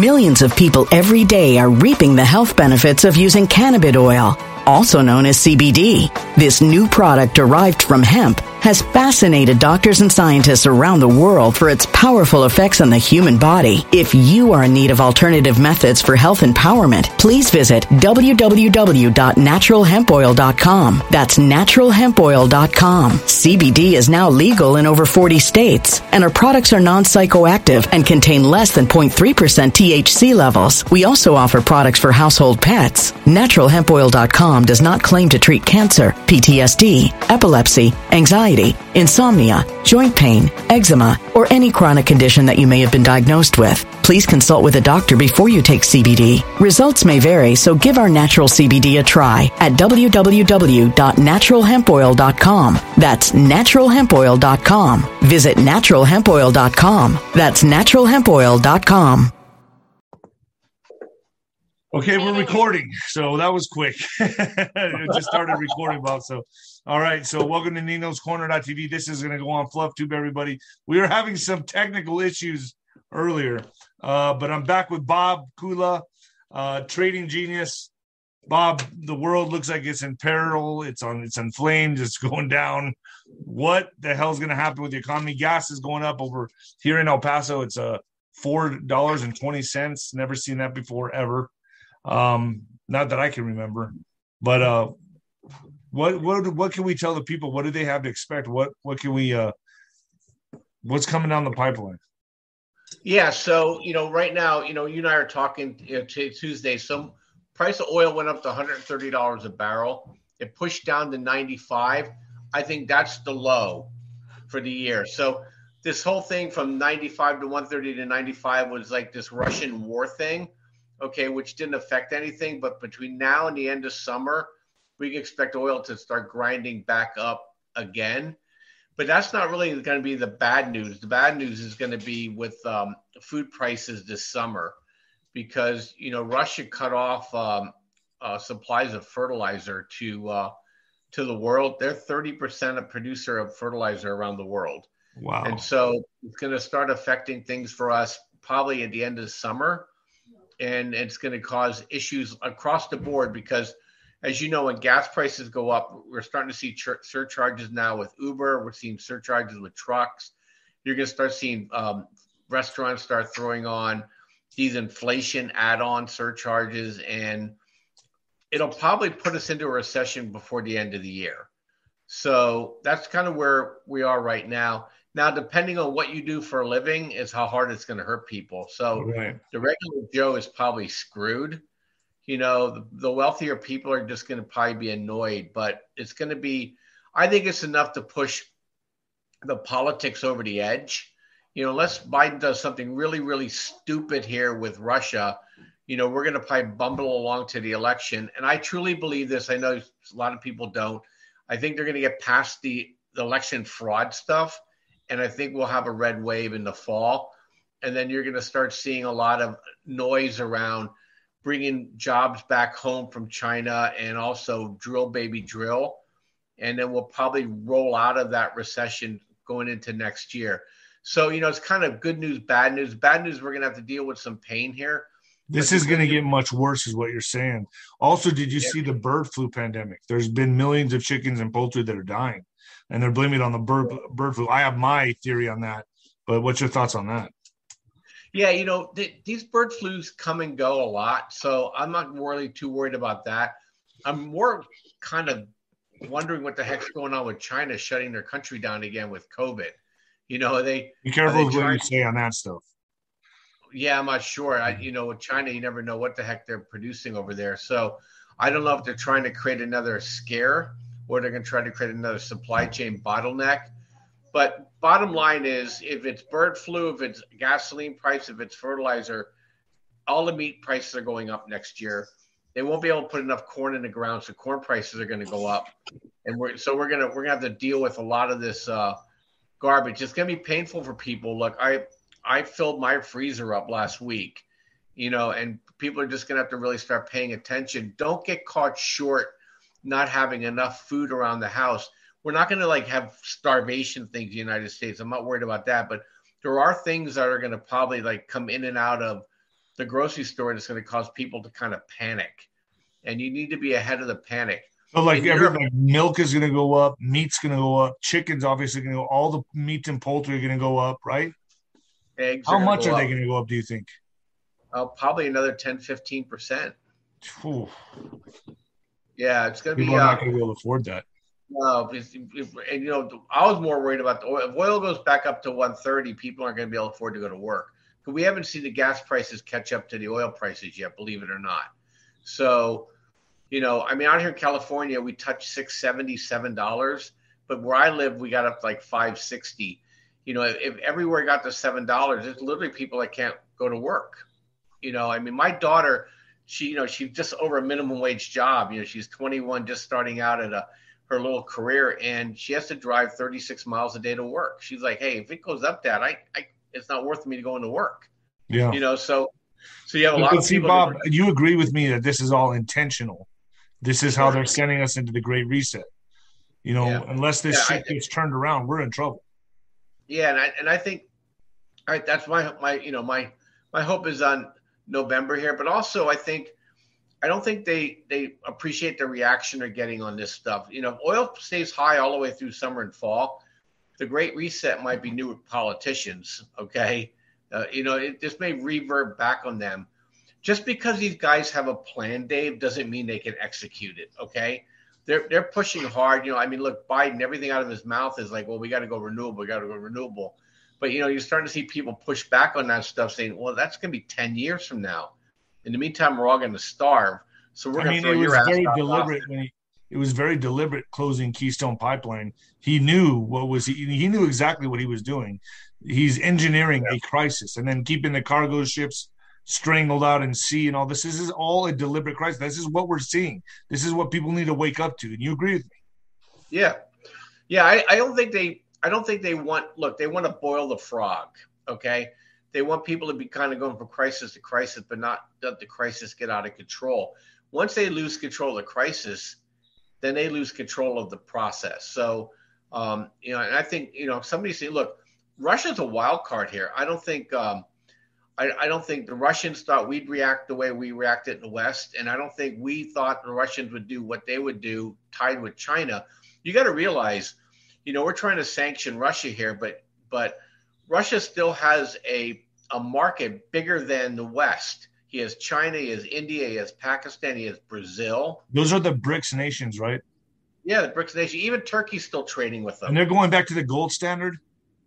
Millions of people every day are reaping the health benefits of using cannabis oil, also known as CBD. This new product derived from hemp has fascinated doctors and scientists around the world for its powerful effects on the human body. If you are in need of alternative methods for health empowerment, please visit www.naturalhempoil.com. That's naturalhempoil.com. CBD is now legal in over 40 states, and our products are non-psychoactive and contain less than 0.3% THC levels. We also offer products for household pets. Naturalhempoil.com does not claim to treat cancer, PTSD, epilepsy, anxiety, insomnia, joint pain, eczema, or any chronic condition that you may have been diagnosed with. Please consult with a doctor before you take CBD. Results may vary, so give our natural CBD a try at www.naturalhempoil.com. That's naturalhempoil.com. Visit naturalhempoil.com. That's naturalhempoil.com. Okay, we're recording. So that was quick. it just started recording about so. All right, so welcome to Nino's Corner.tv. This is going to go on Fluff Tube, everybody. We were having some technical issues earlier, uh, but I'm back with Bob Kudla, uh, trading genius. Bob, the world looks like it's in peril. It's on. It's in flames. It's going down. What the hell is going to happen with the economy? Gas is going up over here in El Paso. It's a uh, four dollars and twenty cents. Never seen that before ever. Um, not that I can remember, but uh, what what what can we tell the people? What do they have to expect? What what can we uh, what's coming down the pipeline? Yeah, so you know, right now, you know, you and I are talking you know, t- Tuesday. Some price of oil went up to 130 dollars a barrel. It pushed down to 95. I think that's the low for the year. So this whole thing from 95 to 130 to 95 was like this Russian war thing okay, which didn't affect anything. But between now and the end of summer, we can expect oil to start grinding back up again. But that's not really going to be the bad news. The bad news is going to be with um, food prices this summer, because you know Russia cut off um, uh, supplies of fertilizer to uh, to the world. They're thirty percent of producer of fertilizer around the world. Wow! And so it's going to start affecting things for us probably at the end of summer and it's going to cause issues across the board because as you know when gas prices go up we're starting to see ch- surcharges now with uber we're seeing surcharges with trucks you're going to start seeing um, restaurants start throwing on these inflation add-on surcharges and it'll probably put us into a recession before the end of the year so that's kind of where we are right now now, depending on what you do for a living, is how hard it's going to hurt people. So right. the regular Joe is probably screwed. You know, the, the wealthier people are just going to probably be annoyed, but it's going to be. I think it's enough to push the politics over the edge. You know, unless Biden does something really, really stupid here with Russia, you know, we're going to probably bumble along to the election. And I truly believe this. I know a lot of people don't. I think they're going to get past the, the election fraud stuff and I think we'll have a red wave in the fall. And then you're going to start seeing a lot of noise around bringing jobs back home from China and also drill baby drill. And then we'll probably roll out of that recession going into next year. So, you know, it's kind of good news, bad news. Bad news, we're going to have to deal with some pain here. This is going to get much worse, is what you're saying. Also, did you yeah. see the bird flu pandemic? There's been millions of chickens and poultry that are dying and they're blaming it on the bird bird flu. I have my theory on that, but what's your thoughts on that? Yeah, you know th- these bird flus come and go a lot, so I'm not really too worried about that. I'm more kind of wondering what the heck's going on with China shutting their country down again with COVID. You know, they be careful with what you say on that stuff. Yeah, I'm not sure. I, mm. you know, with China, you never know what the heck they're producing over there. So I don't know if they're trying to create another scare or they're going to try to create another supply chain bottleneck. But bottom line is, if it's bird flu, if it's gasoline price, if it's fertilizer, all the meat prices are going up next year. They won't be able to put enough corn in the ground, so corn prices are going to go up, and we're so we're gonna we're gonna have to deal with a lot of this uh, garbage. It's to be painful for people. Look, I I filled my freezer up last week, you know, and people are just to have to really start paying attention. Don't get caught short not having enough food around the house. We're not going to like have starvation things in the United States. I'm not worried about that, but there are things that are going to probably like come in and out of the grocery store and it's going to cause people to kind of panic. And you need to be ahead of the panic. So like everything, like milk is going to go up, meat's going to go up, chicken's obviously going to go. All the meat and poultry are going to go up, right? Eggs. How are much are up. they going to go up? Do you think? Uh, probably another 10, 15 percent. Yeah, it's going to be. People are Uh, not going to be able to afford that. No, because- and you know, I was more worried about the oil. If oil goes back up to one thirty, people aren't going to be able to afford to go to work. We haven't seen the gas prices catch up to the oil prices yet, believe it or not. So, you know, I mean, out here in California, we touched six seventy seven dollars, but where I live, we got up like five sixty. You know, if, if everywhere got to seven dollars, it's literally people that can't go to work. You know, I mean, my daughter, she, you know, she's just over a minimum wage job. You know, she's twenty one, just starting out at a her little career, and she has to drive thirty six miles a day to work. She's like, hey, if it goes up that, I, I, it's not worth me to go into work. Yeah. You know, so, so you have a lot But of see. Bob, you agree with me that this is all intentional. This is how they're sending us into the Great Reset. You know, Yeah. unless this Yeah, shit gets turned around, we're in trouble. Yeah, and I and I think, all right, that's my my you know my my hope is on November here, but also I think I don't think they they appreciate the reaction they're getting on this stuff. You know, if oil stays high all the way through summer and fall, the Great Reset might be new politicians. Okay, uh, you know, it, this may revert back on them. Just because these guys have a plan, Dave, doesn't mean they can execute it. Okay, they're they're pushing hard. You know, I mean, look, Biden, everything out of his mouth is like, well, we got to go renewable, we got to go renewable. But you know, you're starting to see people push back on that stuff, saying, well, that's going to be ten years from now. In the meantime, we're all going to starve. So we're going to throw it was your ass very out deliberate when he. It was very deliberate closing Keystone Pipeline. He knew what was he. He knew exactly what he was doing. He's engineering a crisis and then keeping the cargo ships strangled out in sea and all this. This is all a deliberate crisis. This is what we're seeing. This is what people need to wake up to. And you agree with me? Yeah, yeah. I, I don't think they. I don't think they want. Look, they want to boil the frog. Okay, they want people to be kind of going from crisis to crisis, but not let the crisis get out of control. Once they lose control of the crisis, then they lose control of the process. So, um, you know, and I think you know somebody say, look, Russia's a wild card here. I don't think. Um, I, I don't think the Russians thought we'd react the way we reacted in the West, and I don't think we thought the Russians would do what they would do tied with China. You got to realize, you know, we're trying to sanction Russia here, but but Russia still has a a market bigger than the West. He has China, he has India, he has Pakistan, he has Brazil. Those are the BRICS nations, right? Yeah, the BRICS nation. Even Turkey's still trading with them. And they're going back to the gold standard.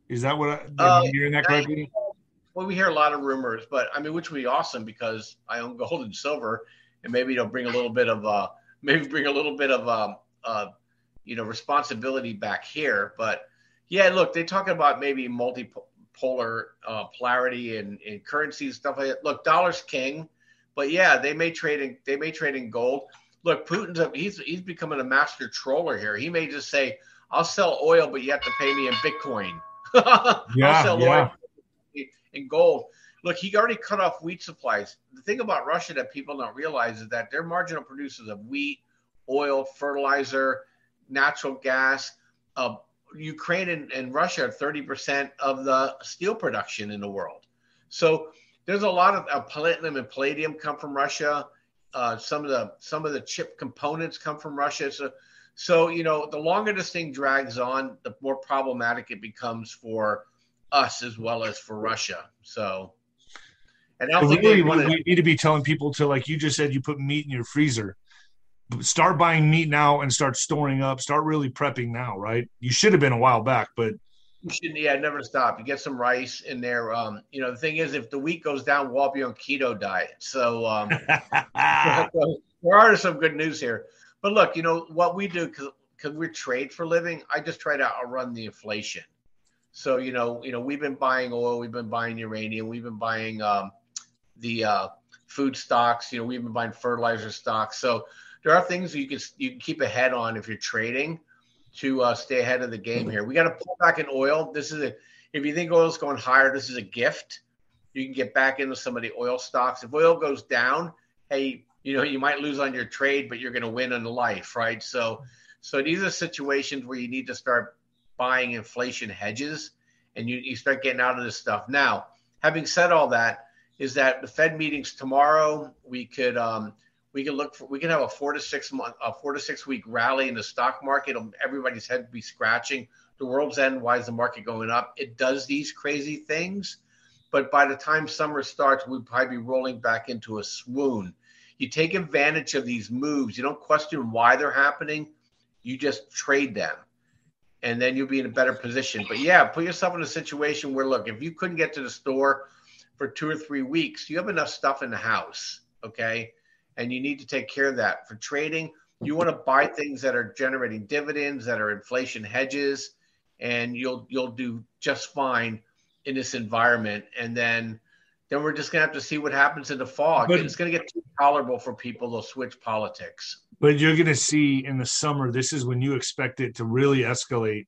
Is that what I, am Uh, hearing that correctly? Well, we hear a lot of rumors, but I mean, which would be awesome because I own gold and silver, and maybe it'll bring a little bit of uh, maybe bring a little bit of um, uh, you know, responsibility back here. But yeah, look, they talk about maybe multipolar uh, polarity and, and currency and stuff like that. Look, dollar's king, but yeah, they may trade in they may trade in gold. Look, Putin's a, he's he's becoming a master troller here. He may just say, "I'll sell oil, but you have to pay me in Bitcoin." Yeah, I'll sell yeah. oil in gold. Look, he already cut off wheat supplies. The thing about Russia that people don't realize is that they're marginal producers of wheat, oil, fertilizer, natural gas. Uh, Ukraine and, and Russia are 30% of the steel production in the world. So there's a lot of uh, platinum and palladium come from Russia. Uh, some of the some of the chip components come from Russia. So so you know the longer this thing drags on, the more problematic it becomes for us as well as for Russia. So and I don't But think really, we, we need to be telling people to, like you just said, you put meat in your freezer. Start buying meat now and start storing up. Start really prepping now, right? You should have been a while back, but You shouldn't, yeah, never stop. You get some rice in there. Um, you know, the thing is, if the wheat goes down, we'll all be on keto diet. So um, there are some good news here. But look, you know what we do because we trade for a living. I just try to outrun the inflation. So you know, you know, we've been buying oil, we've been buying uranium, we've been buying um, the uh, food stocks. You know, we've been buying fertilizer stocks. So there are things you can you can keep ahead on if you're trading to uh, stay ahead of the game here. We got to pull back in oil. This is a if you think oil's going higher, this is a gift. You can get back into some of the oil stocks. If oil goes down, hey, you know you might lose on your trade, but you're going to win in life, right? So, so these are situations where you need to start buying inflation hedges, and you you start getting out of this stuff. Now, having said all that, is that the Fed meetings tomorrow, we could um, we can look for we can have a four to six month a four to six week rally in the stock market. Um, everybody's head be scratching. The world's end. Why is the market going up? It does these crazy things, but by the time summer starts, we'd probably be rolling back into a swoon. You take advantage of these moves. You don't question why they're happening. You just trade them and then you'll be in a better position. But yeah, put yourself in a situation where look, if you couldn't get to the store for two or three weeks, you have enough stuff in the house, okay? And you need to take care of that. For trading, you want to buy things that are generating dividends, that are inflation hedges, and you'll you'll do just fine in this environment. And then then we're just gonna have to see what happens in the fall. But, it's gonna get too tolerable for people. They'll switch politics. But you're gonna see in the summer. This is when you expect it to really escalate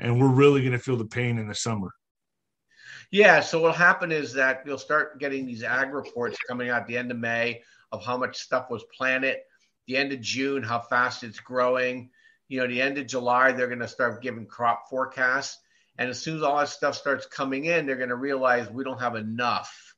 and we're really going to feel the pain in the summer. Yeah. So what'll happen is that you'll start getting these ag reports coming out the end of May of how much stuff was planted. The end of June, how fast it's growing. You know, the end of July, they're going to start giving crop forecasts. And as soon as all that stuff starts coming in, they're going to realize we don't have enough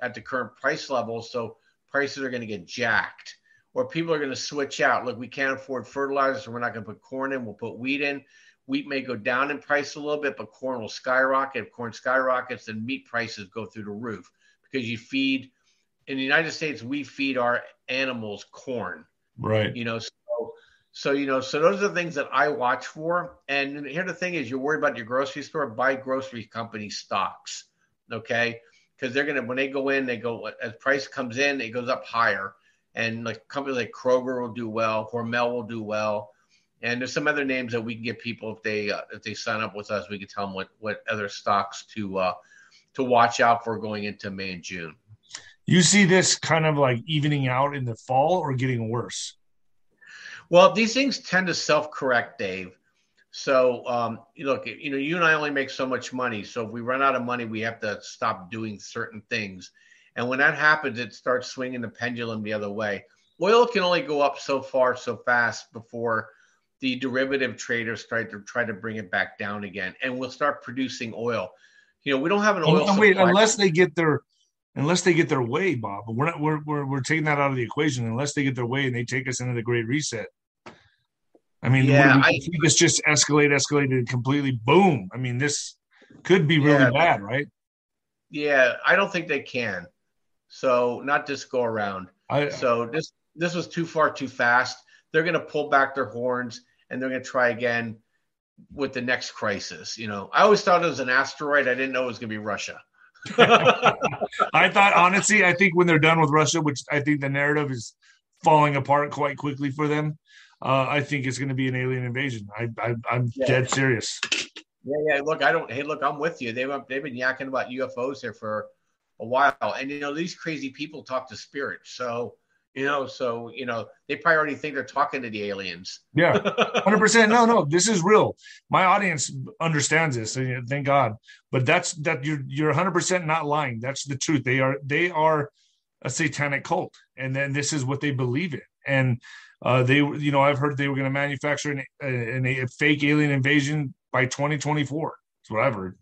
at the current price level. So prices are going to get jacked. Or people are going to switch out. Look, we can't afford fertilizer, so we're not going to put corn in. We'll put wheat in. Wheat may go down in price a little bit, but corn will skyrocket. If corn skyrockets, then meat prices go through the roof because you feed in the United States, we feed our animals corn. Right. You know, so so you know, so those are the things that I watch for. And here the thing is you're worried about your grocery store, buy grocery company stocks. Okay. Because they're gonna when they go in, they go as price comes in, it goes up higher. And like companies like Kroger will do well, Hormel will do well. And there's some other names that we can get people if they uh, if they sign up with us. We can tell them what what other stocks to uh, to watch out for going into May and June. You see this kind of like evening out in the fall or getting worse? Well, these things tend to self correct, Dave. So, um, look, you know, you and I only make so much money. So if we run out of money, we have to stop doing certain things. And when that happens, it starts swinging the pendulum the other way. Oil can only go up so far, so fast before the derivative traders start to try to bring it back down again, and we'll start producing oil. You know, we don't have an oil. Wait, unless they get their unless they get their way, Bob. But we're not we're, we're we're taking that out of the equation unless they get their way and they take us into the Great Reset. I mean, yeah, I think this just escalate, escalated completely. Boom. I mean, this could be really yeah, bad, right? Yeah, I don't think they can. So not this go around. I, so this this was too far too fast they're going to pull back their horns and they're going to try again with the next crisis. You know, I always thought it was an asteroid. I didn't know it was going to be Russia. I thought, honestly, I think when they're done with Russia, which I think the narrative is falling apart quite quickly for them, uh, I think it's going to be an alien invasion. I, I, am yeah. dead serious. Yeah, yeah. Look, I don't. Hey, look, I'm with you. They've they've been yakking about UFOs here for a while, and you know these crazy people talk to spirits. So you know so you know they probably already think they're talking to the aliens. Yeah. 100% no no this is real. My audience understands this and thank god. But that's that you're you're 100% not lying. That's the truth. They are they are a satanic cult and then this is what they believe in. And uh, they you know i've heard they were going to manufacture an, an, a fake alien invasion by 2024 that's what i've heard.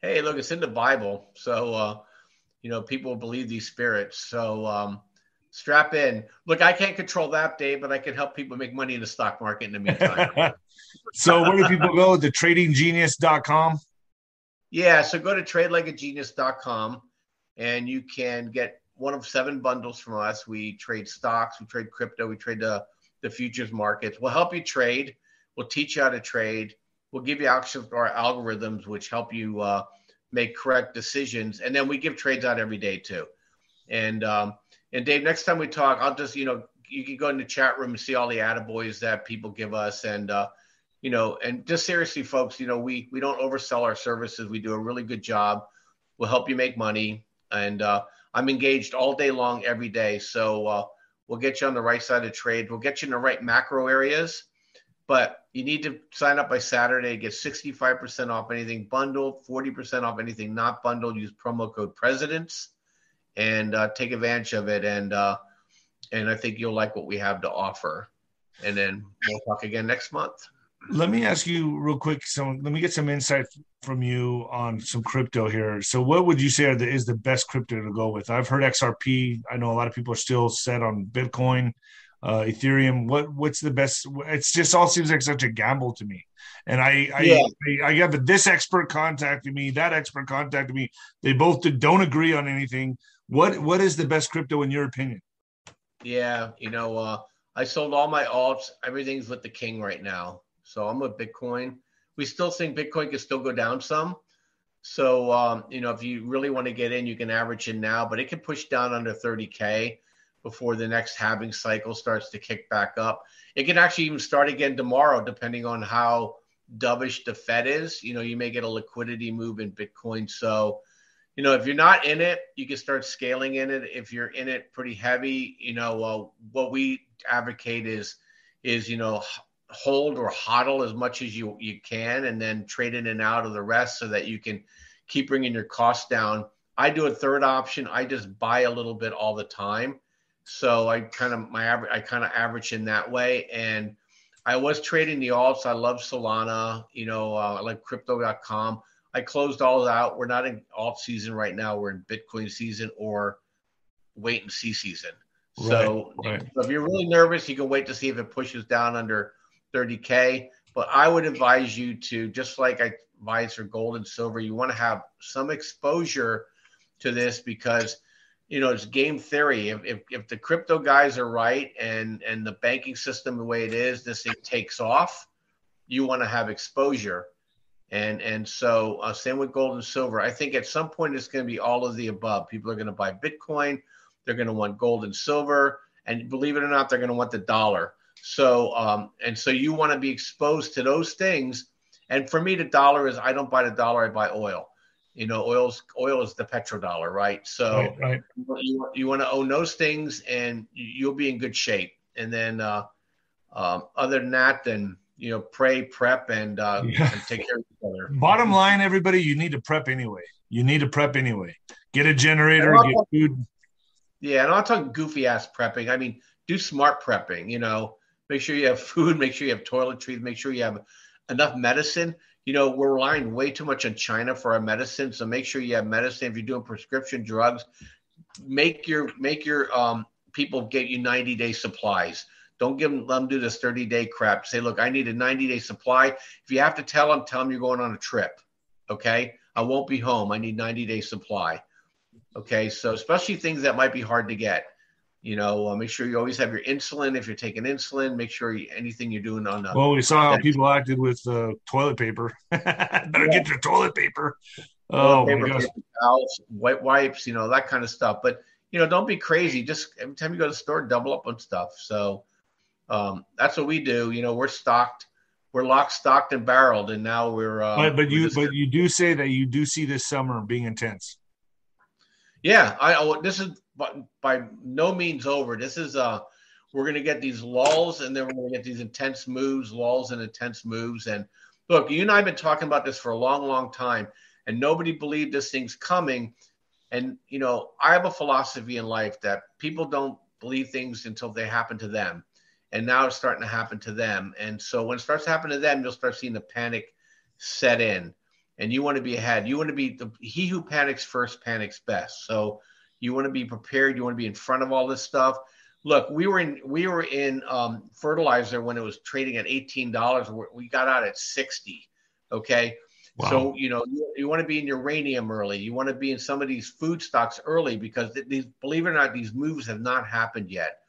Hey look it's in the bible. So uh you know people believe these spirits. So um strap in. Look, I can't control that, day, but I can help people make money in the stock market in the meantime. so where do people go? The tradinggenius.com? Yeah, so go to tradelikeagenius.com and you can get one of seven bundles from us. We trade stocks, we trade crypto, we trade the, the futures markets. We'll help you trade. We'll teach you how to trade. We'll give you access to our algorithms, which help you uh, make correct decisions. And then we give trades out every day too. And um, and Dave, next time we talk, I'll just you know you can go in the chat room and see all the attaboys that people give us and. Uh, you know, and just seriously, folks, you know, we we don't oversell our services. We do a really good job. We'll help you make money, and uh, I'm engaged all day long, every day. So uh, we'll get you on the right side of trade. We'll get you in the right macro areas, but you need to sign up by Saturday. Get 65% off anything bundled, 40% off anything not bundled. Use promo code Presidents and uh, take advantage of it. And uh, and I think you'll like what we have to offer. And then we'll talk again next month let me ask you real quick. So let me get some insight from you on some crypto here. So what would you say the, is the best crypto to go with? I've heard XRP. I know a lot of people are still set on Bitcoin, uh, Ethereum. What what's the best? It's just all seems like such a gamble to me. And I I, yeah. I, I have this expert contacted me, that expert contacted me. They both don't agree on anything. What what is the best crypto in your opinion? Yeah, you know, uh, I sold all my alts. Everything's with the king right now. So I'm a Bitcoin. We still think Bitcoin can still go down some. So um, you know, if you really want to get in, you can average in now, but it can push down under 30k before the next halving cycle starts to kick back up. It can actually even start again tomorrow, depending on how dovish the Fed is. You know, you may get a liquidity move in Bitcoin. So, you know, if you're not in it, you can start scaling in it. If you're in it pretty heavy, you know, what we advocate is is you know hold or hodl as much as you you can, and then trade in and out of the rest so that you can keep bringing your costs down. I do a third option. I just buy a little bit all the time, so I kind of my average. I kind of average in that way, and I was trading the alts. I love Solana. You know, uh, I like Crypto.com. I closed all out. We're not in off season right now. We're in Bitcoin season or wait and see season. So, right, right. so if you're really nervous, you can wait to see if it pushes down under 30K. But I would advise you to, just like I advise for gold and silver, you want to have some exposure to this because, you know, it's game theory. If, if, if the crypto guys are right and, and the banking system the way it is, this thing takes off, you want to have exposure. And and so uh, same with gold and silver. I think at some point it's going to be all of the above. People are going to buy Bitcoin, they're going to want gold and silver, and believe it or not, they're going to want the dollar. So, um, and so you want to be exposed to those things. And for me, the dollar is I don't buy the dollar, I buy oil. You know, oil's oil is the petrodollar, right? So right, right. You, you want to own those things, and you'll be in good shape. And then, uh, um, other than that, then you know, pray, prep, and, uh, yeah. and take care of each other. Bottom line, everybody, you need to prep anyway. You need to prep anyway. Get a generator, get food. Yeah, and I'm not talking goofy ass prepping. I mean, do smart prepping. You know, Make sure you have food. Make sure you have toiletries. Make sure you have enough medicine. You know, we're relying way too much on China for our medicine. So make sure you have medicine. If you're doing prescription drugs, make your make your um, people get you 90 day supplies. Don't give them, let them do this 30 day crap. Say, look, I need a 90 day supply. If you have to tell them, tell them you're going on a trip. Okay. I won't be home. I need 90 day supply. Okay. So, especially things that might be hard to get. You know, uh, make sure you always have your insulin if you're taking insulin. Make sure you, anything you're doing on the. Well, we saw how people acted with uh, toilet paper. Better yeah. get your toilet paper. Oh toilet my gosh. Towels, white wipes, you know that kind of stuff. But you know, don't be crazy. Just every time you go to the store, double up on stuff. So um, that's what we do. You know, we're stocked we're locked, stocked, and barreled, and now we're. Uh, but, but you, but you do say that you do see this summer being intense. Yeah, I. Oh, this is but by no means over. This is uh we're going to get these lulls and then we're going to get these intense moves, lulls and intense moves. And look, you and I have been talking about this for a long, long time, and nobody believed this thing's coming. And you know, I have a philosophy in life that people don't believe things until they happen to them. And now it's starting to happen to them. And so when it starts to happen to them, you'll start seeing the panic set in. And you want to be ahead. You want to be the he who panics first panics best. So you want to be prepared. You want to be in front of all this stuff. Look, we were in we were in um, fertilizer when it was trading at eighteen dollars. We got out at sixty. Okay, Wow. So you know you, you, want to be in uranium early. You want to be in some of these food stocks early because these, believe it or not, these moves have not happened yet.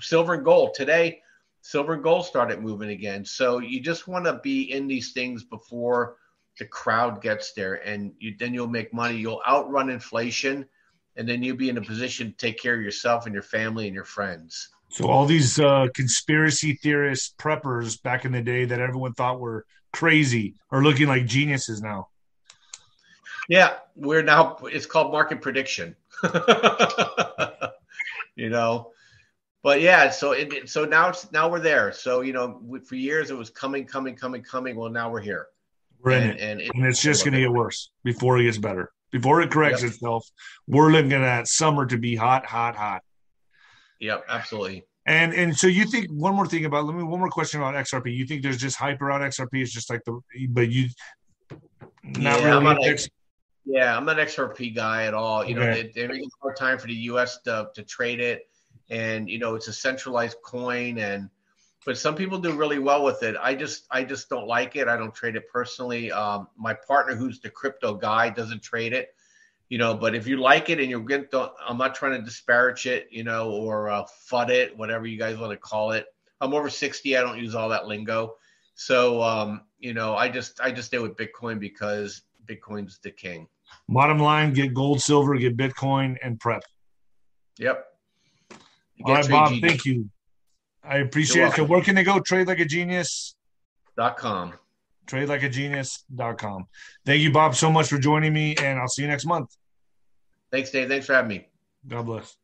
Silver and gold today, silver and gold started moving again. So you just want to be in these things before the crowd gets there, and you, then you'll make money. You'll outrun inflation, and then you'll be in a position to take care of yourself and your family and your friends. So all these uh, conspiracy theorists, preppers back in the day that everyone thought were crazy are looking like geniuses now. Yeah, we're now. It's called market prediction. you know, but yeah. So it, so now it's now we're there. So you know, for years it was coming, coming, coming, coming. Well, now we're here. We're in and, it, and, it, and it's just going to get worse before it gets better. Before it corrects yep. itself, we're looking at summer to be hot, hot, hot. Yep, absolutely. And and so you think one more thing about let me one more question about XRP. You think there's just hype around XRP? It's just like the but you not yeah, really. I'm X, yeah, I'm not XRP guy at all. You okay. know, they, they're making hard time for the U.S. to to trade it, and you know it's a centralized coin, and but some people do really well with it. I just I just don't like it. I don't trade it personally. Um, my partner, who's the crypto guy, doesn't trade it you know but if you like it and you're good i'm not trying to disparage it you know or uh, fud it whatever you guys want to call it i'm over 60 i don't use all that lingo so um, you know i just i just stay with bitcoin because bitcoin's the king bottom line get gold silver get bitcoin and prep yep all right bob thank you i appreciate it so where can they go trade like a genius dot com tradelikeagenius.com. Thank you, Bob, so much for joining me, and I'll see you next month. Thanks, Dave. Thanks for having me. God bless.